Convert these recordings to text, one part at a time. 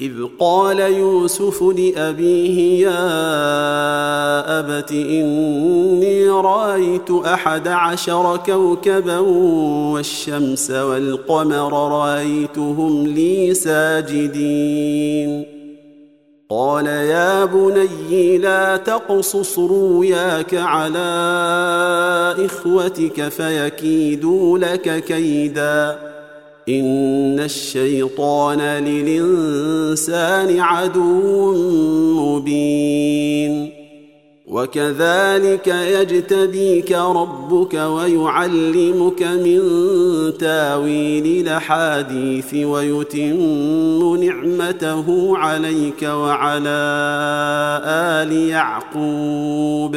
إذ قال يوسف لأبيه يا أبت إني رأيت أحد عشر كوكبا والشمس والقمر رأيتهم لي ساجدين. قال يا بني لا تقصص رؤياك على إخوتك فيكيدوا لك كيداً. إن الشيطان للإنسان عدو مبين. وكذلك يجتبيك ربك ويعلمك من تاويل الأحاديث ويتم نعمته عليك وعلى آل يعقوب.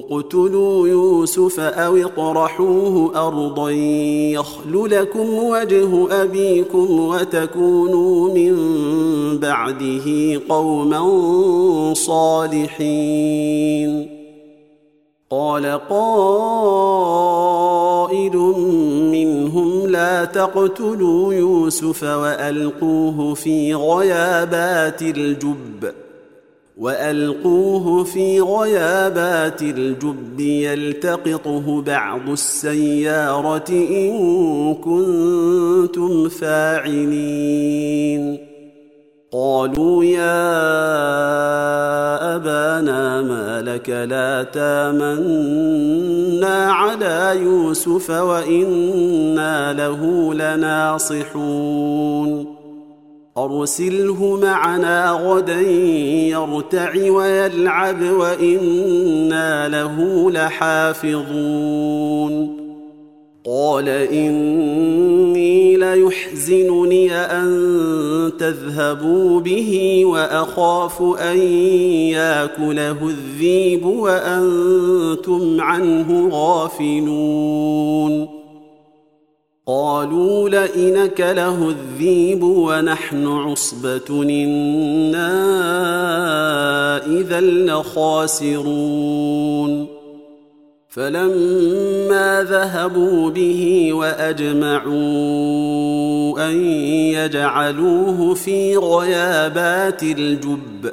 اقتلوا يوسف أو اطرحوه أرضا يخل لكم وجه أبيكم وتكونوا من بعده قوما صالحين. قال قائل منهم لا تقتلوا يوسف وألقوه في غيابات الجب. وألقوه في غيابات الجب يلتقطه بعض السيارة إن كنتم فاعلين. قالوا يا أبانا ما لك لا تامنا على يوسف وإنا له لناصحون. أرسله معنا غدا يرتع ويلعب وإنا له لحافظون. قال إني ليحزنني أن تذهبوا به وأخاف أن يأكله الذيب وأنتم عنه غافلون. قالوا لئن له الذيب ونحن عصبة إنا إذا لخاسرون. فلما ذهبوا به وأجمعوا أن يجعلوه في غيابات الجب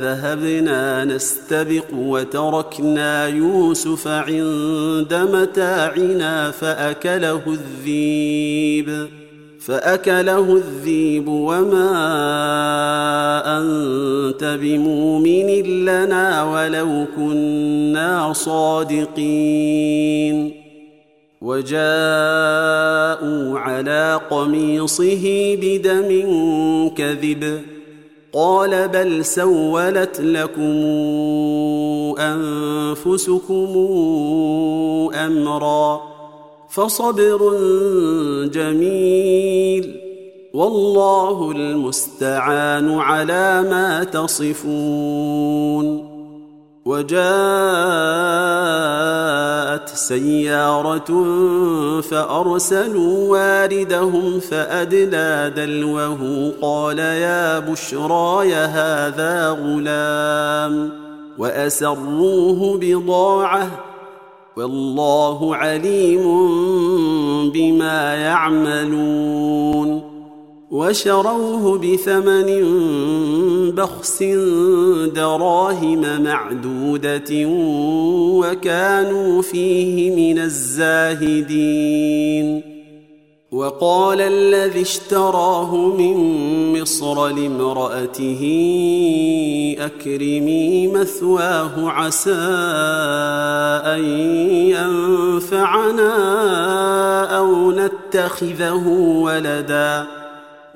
ذهبنا نستبق وتركنا يوسف عند متاعنا فأكله الذيب فأكله الذيب وما أنت بمؤمن لنا ولو كنا صادقين. وجاءوا على قميصه بدم كذب قال بل سولت لكم أنفسكم أمرا فصبر جميل والله المستعان على ما تصفون وجاءت سيارة فأرسلوا واردهم فأدلى دلوه قال يا بشراي هذا غلام وأسروه بضاعة والله عليم بما يعملون وشروه بثمن بخس دراهم معدودة وكانوا فيه من الزاهدين. وقال الذي اشتراه من مصر لامرأته أكرمي مثواه عسى أن ينفعنا أو نتخذه ولدا.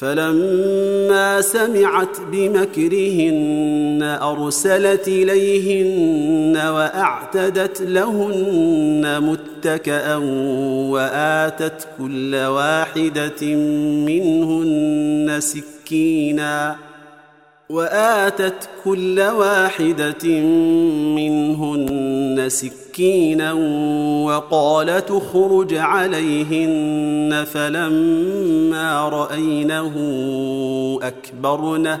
فلما سمعت بمكرهن أرسلت إليهن وأعتدت لهن متكئا وآتت كل واحدة منهن سكينا وآتت كل واحدة منهن سكينا وقال تخرج عليهن فلما رأينه أكبرنه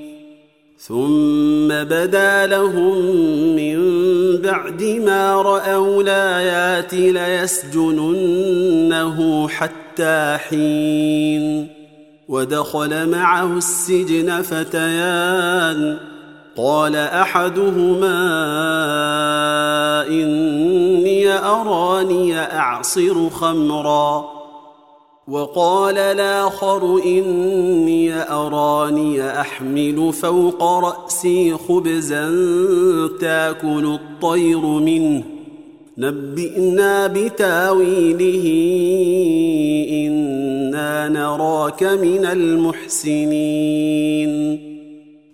ثم بدا لهم من بعد ما رأوا الآيات ليسجننه حتى حين. ودخل معه السجن فتيان. قال أحدهما إني أراني أعصر خمرا. وقال الآخر إني أراني أحمل فوق رأسي خبزا تأكل الطير منه. نبئنا بتاويله إنا نراك من المحسنين.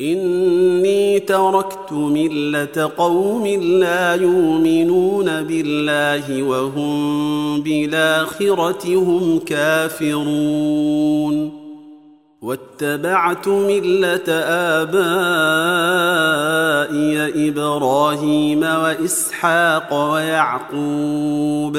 إني تركت ملة قوم لا يؤمنون بالله وهم بالآخرة هم كافرون. واتبعت ملة آبائي إبراهيم وإسحاق ويعقوب.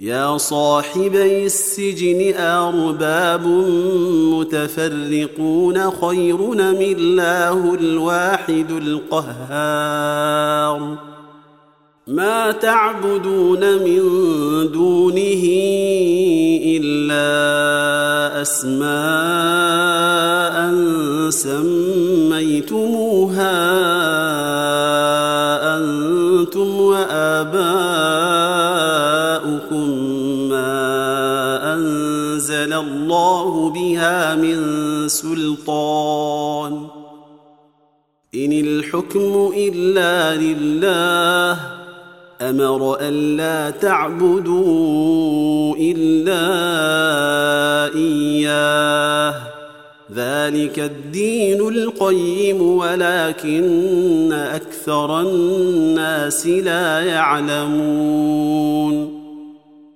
يا صاحبي السجن أرباب متفرقون خير من الله الواحد القهار. ما تعبدون من دونه إلا أسماء سميتموها أنتم وآباؤكم الله بها من سلطان. إن الحكم إلا لله أمر الا تعبدوا إلا إياه. ذلك الدين القيم ولكن أكثر الناس لا يعلمون.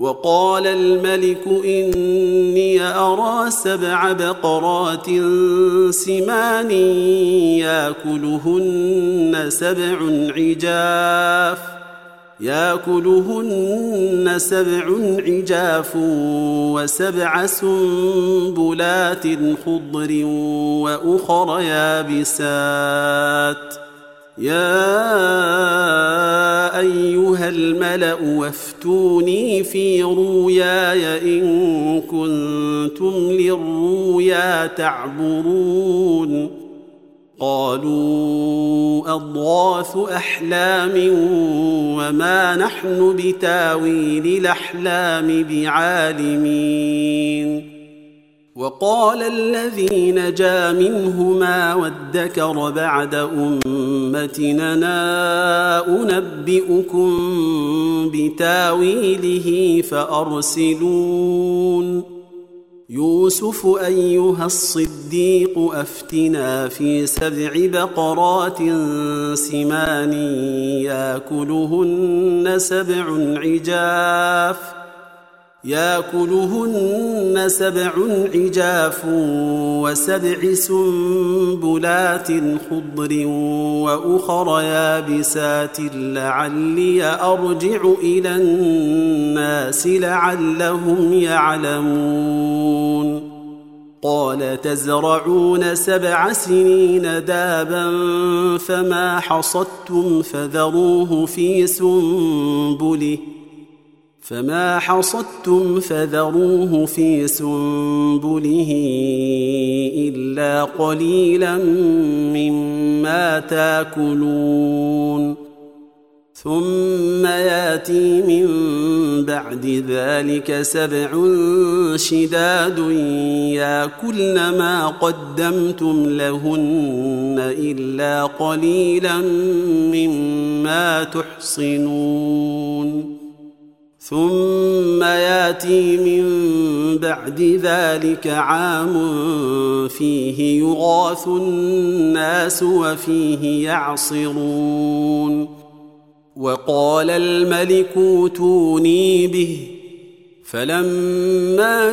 وقال الملك إني أرى سبع بقرات سمان ياكلهن سبع عجاف ياكلهن سبع عجاف وسبع سنبلات خضر وأخر يابسات يا أيها الملأ وافتوني في رؤياي إن كنتم للرؤيا تعبرون. قالوا أضغاث أحلام وما نحن بتاويل الأحلام بعالمين. وقال الذي نجا منهما وادكر بعد أمتنا أنبئكم بتاويله فأرسلون. يوسف أيها الصديق أفتنا في سبع بقرات سمان يأكلهن سبع عجاف ياكلهن سبع عجاف وسبع سنبلات خضر وأخر يابسات لعلي أرجع إلى الناس لعلهم يعلمون. قال تزرعون سبع سنين دابا فما حصدتم فذروه في سنبله. فما حصدتم فذروه في سنبله الا قليلا مما تاكلون ثم ياتي من بعد ذلك سبع شداد ياكلن ما قدمتم لهن الا قليلا مما تحصنون ثم ياتي من بعد ذلك عام فيه يغاث الناس وفيه يعصرون. وقال الملك أوتوني به. فلما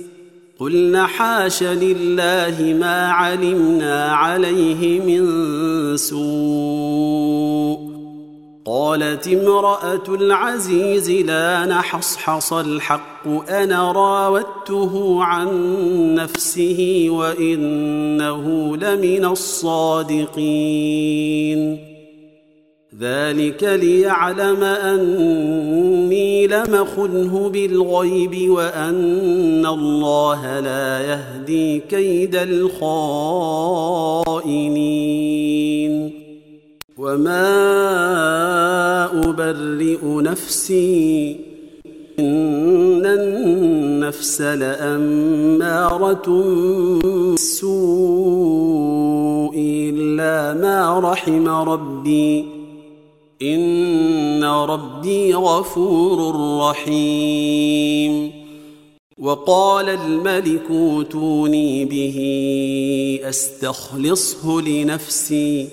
قلنا حاش لله ما علمنا عليه من سوء. قالت امرأة العزيز لا نحصحص الحق أنا راودته عن نفسه وإنه لمن الصادقين. ذلك ليعلم أني لم خنه بالغيب وأن الله لا يهدي كيد الخائنين. وما أبرئ نفسي إن النفس لأمارة بالسوء إلا ما رحم ربي. ان ربي غفور رحيم. وقال الملك اوتوني به استخلصه لنفسي.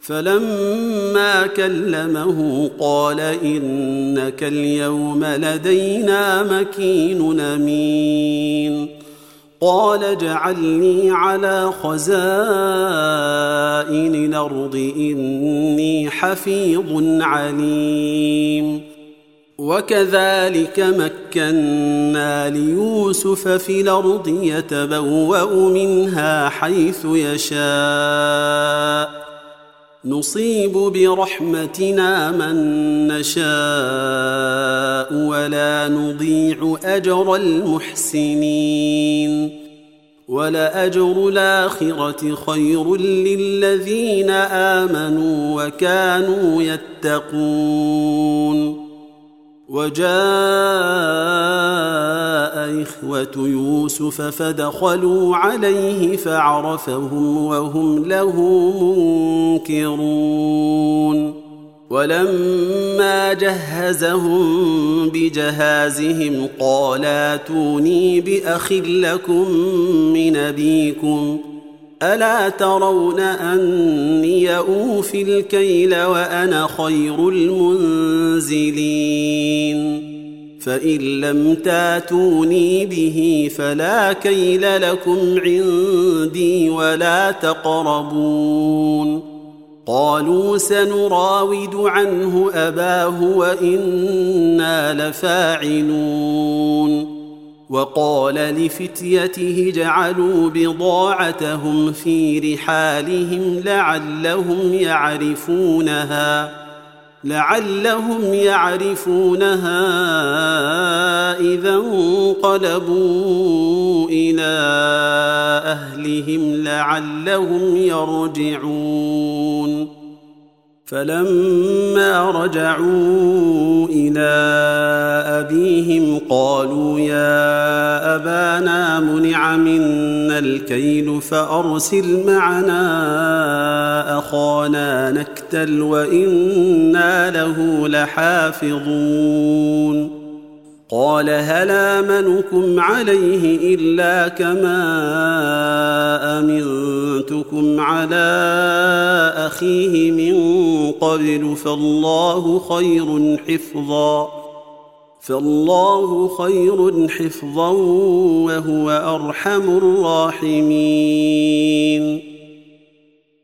فلما كلمه قال انك اليوم لدينا مكين امين. قال اجعلني على خزائن الأرض إني حفيظ عليم. وكذلك مكنا ليوسف في الأرض يتبوأ منها حيث يشاء. نصيب برحمتنا من نشاء ولا نضيع أجر المحسنين. ولأجر الآخرة خير للذين آمنوا وكانوا يتقون. وجاء إخوة يوسف فدخلوا عليه فعرفهم وهم له منكرون. ولما جهزهم بجهازهم قال أتوني بأخ لكم من أبيكم؟ ألا ترون أني أوفي الكيل وأنا خير المنزلين؟ فإن لم تاتوني به فلا كيل لكم عندي ولا تقربون. قالوا سنراود عنه أباه وإنا لفاعلون. وقال لفتيته جعلوا بضاعتهم في رحالهم لعلهم يعرفونها لعلهم يعرفونها إذا انقلبوا إلى أهلهم لعلهم يرجعون. فلما رجعوا إلى أبيهم قالوا يا أبانا منع منا الكيل فأرسل معنا أخانا نكتل وإنا له لحافظون قال هل آمنكم عليه إلا كما أمنتكم على أخيه من قبل فالله خير حفظا فالله خير حفظا وهو أرحم الراحمين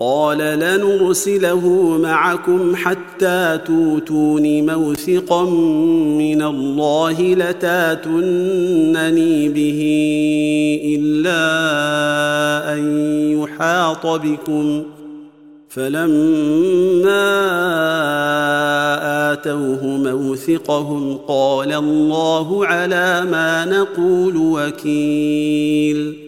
قال لنرسله معكم حتى توتون موثقا من الله لتاتونني به إلا أن يحاط بكم. فلما آتوه موثقهم قال الله على ما نقول وكيل.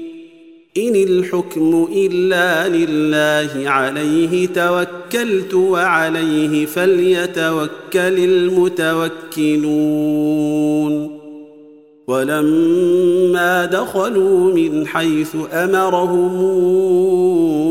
إن الحكم إلا لله عليه توكلت وعليه فليتوكل المتوكلون. ولما دخلوا من حيث أمرهم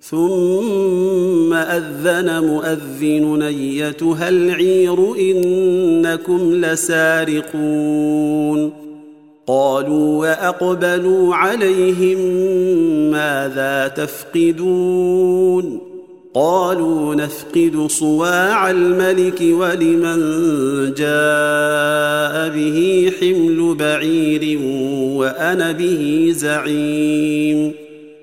ثم أذن مؤذن ايتها العير إنكم لسارقون. قالوا وأقبلوا عليهم ماذا تفقدون؟ قالوا نفقد صواع الملك ولمن جاء به حمل بعير وأنا به زعيم.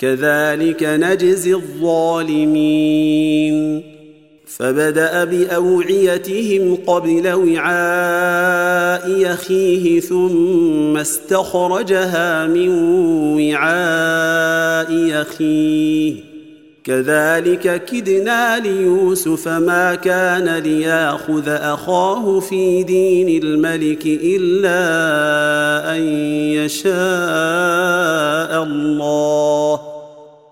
كذلك نجزي الظالمين. فبدأ بأوعيتهم قبل وعاء يخيه ثم استخرجها من وعاء يخيه كذلك كدنا ليوسف ما كان ليأخذ أخاه في دين الملك إلا أن يشاء الله.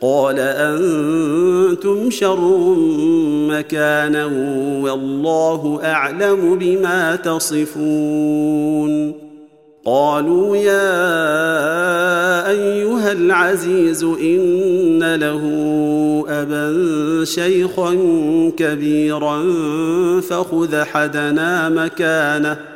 قال أنتم شر مكانا والله أعلم بما تصفون. قالوا يا أيها العزيز إن له أبا شيخا كبيرا فخذ حدنا مكانه.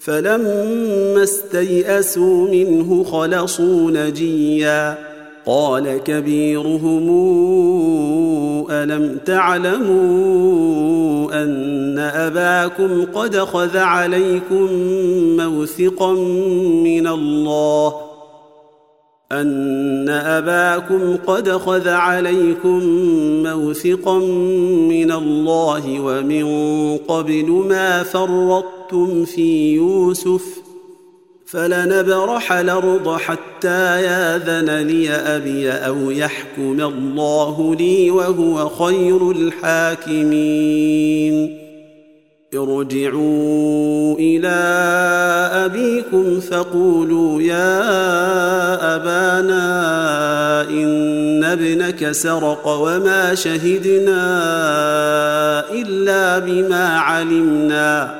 فلما استيئسوا منه خلصوا نجيا. قال كبيرهم ألم تعلموا أن أباكم قد خذ عليكم موثقا من الله؟ أن أباكم قد خذ عليكم موثقا من الله ومن قبل ما فرطتم في يوسف فلنبرح الأرض حتى ياذن لي ابي أو يحكم الله لي وهو خير الحاكمين ارجعوا إلى ابيكم فقولوا يا ابانا ان ابنك سرق وما شهدنا الا بما علمنا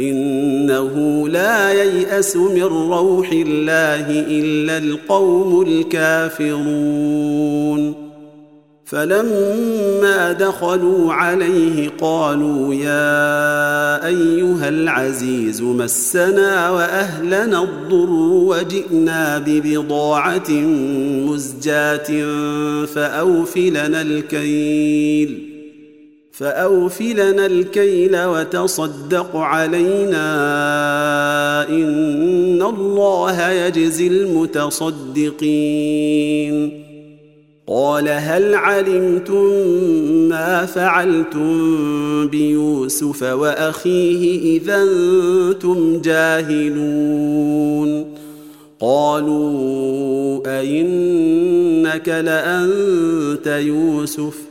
إنه لا ييأس من روح الله إلا القوم الكافرون. فلما دخلوا عليه قالوا يا أيها العزيز مسنا وأهلنا الضر وجئنا ببضاعة مزجاة فأوفلنا الكيل. فأوف لنا الكيل وتصدق علينا إن الله يجزي المتصدقين. قال هل علمتم ما فعلتم بيوسف وأخيه إذا أنتم جاهلون؟ قالوا أئنك لأنت يوسف؟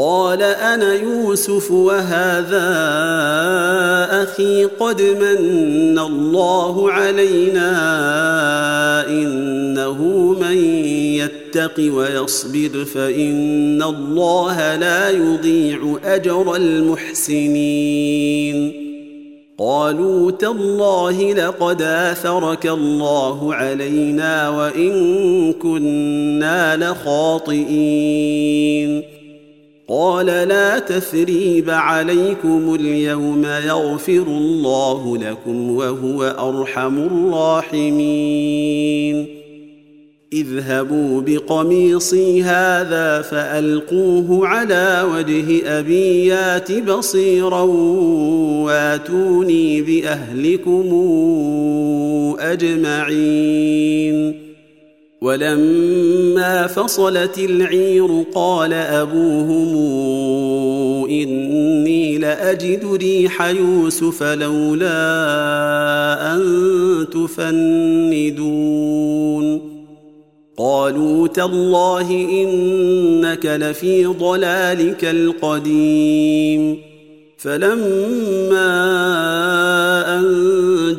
قال أنا يوسف وهذا أخي قد من الله علينا إنه من يتق ويصبر فإن الله لا يضيع أجر المحسنين. قالوا تالله لقد آثرك الله علينا وإن كنا لخاطئين. قال لا تثريب عليكم اليوم يغفر الله لكم وهو أرحم الراحمين. اذهبوا بقميصي هذا فألقوه على وجه أبي يات بصيرا واتوني بأهلكم أجمعين. ولما فصلت العير قال أبوهم إني لأجد ريح يوسف لولا أن تفندون. قالوا تالله إنك لفي ضلالك القديم. فلما أن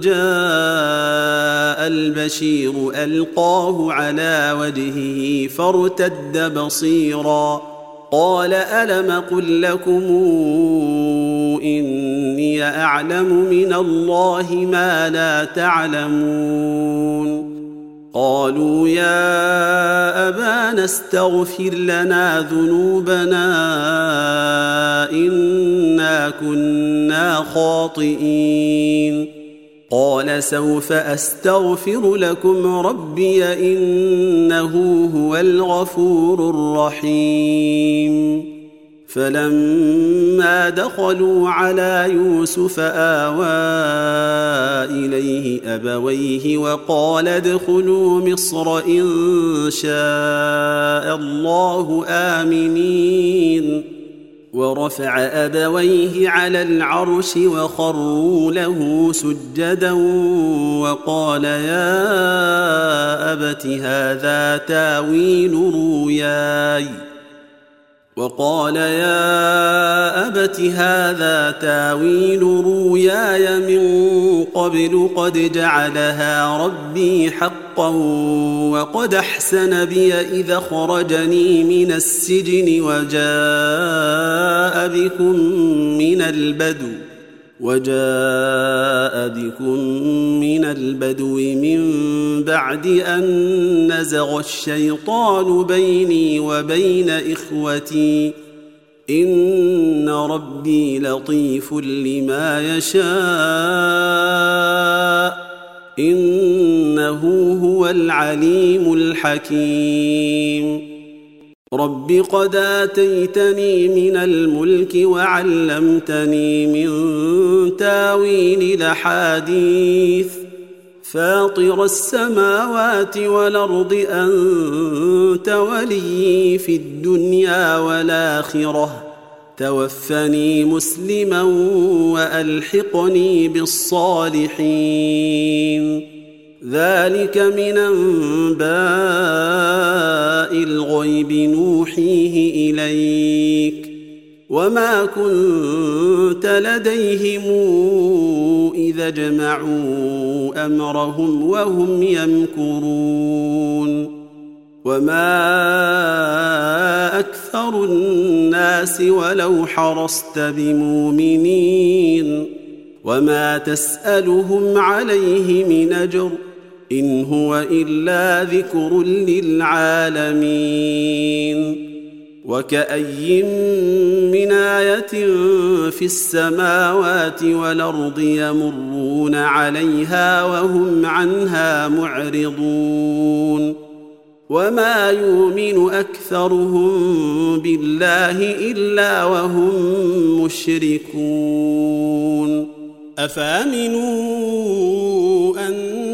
جاء البشير ألقاه على وجهه فارتد بصيرا. قال ألم قل لكم إني أعلم من الله ما لا تعلمون. قالوا يا أبانا استغفر لنا ذنوبنا إنا كنا خاطئين. قال سوف أستغفر لكم ربي إنه هو الغفور الرحيم. فلما دخلوا على يوسف آوى إليه أبويه وقال ادخلوا مصر إن شاء الله آمنين. ورفع أبويه على العرش وخروا له سجدا وقال يا أبت هذا تاويل رؤياي. وقال يا أبت هذا تاويل رؤياي من قبل قد جعلها ربي حقا وقد أحسن بي إذا خرجني من السجن وجاء بكم من البدو وجاء بكم من البدو من بعد أن نزغ الشيطان بيني وبين إخوتي. إن ربي لطيف لما يشاء إنه هو العليم الحكيم. رب قد آتيتني من الملك وعلمتني من تاويل الأحاديث. فاطر السماوات والأرض أنت ولي في الدنيا والآخرة. توفني مسلما وألحقني بالصالحين. ذلك من أنباء الغيب نوحيه إليك وما كنت لديهم اذا جمعوا أمرهم وهم يمكرون وما أكثر الناس ولو حرصت بمؤمنين وما تسألهم عليه من أجر إن هو إلا ذكر للعالمين. وكأي من آية في السماوات والأرض يمرون عليها وهم عنها معرضون. وما يؤمن أكثرهم بالله إلا وهم مشركون. أفأمنوا أن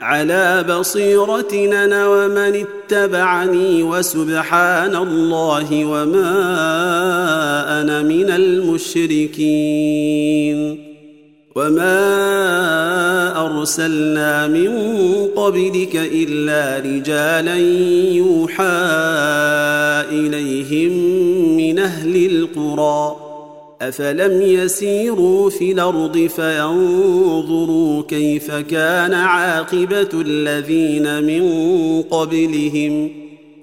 على بصيرتنا ومن اتبعني وسبحان الله وما أنا من المشركين وما أرسلنا من قبلك إلا رجالا يوحى إليهم من أهل القرى افلم يسيروا في الأرض فينظروا كيف كان عاقبه الذين من قبلهم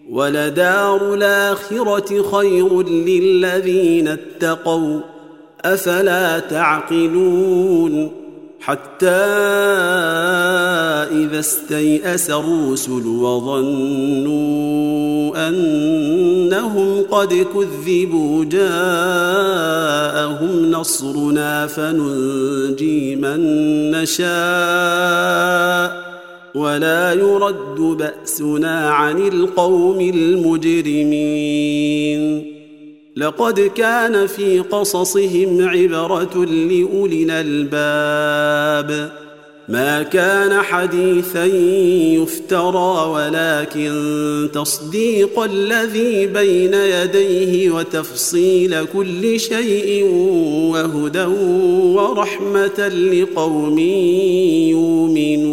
ولدار الاخره خير للذين اتقوا افلا تعقلون حتى إذا استيأس الرسل وظنوا أنهم قد كذبوا جاءهم نصرنا فننجي من نشاء ولا يرد بأسنا عن القوم المجرمين. لقد كان في قصصهم عبرة لأولي الألباب. ما كان حديثا يفترى ولكن تصديق الذي بين يديه وتفصيل كل شيء وهدى ورحمة لقوم يؤمنون.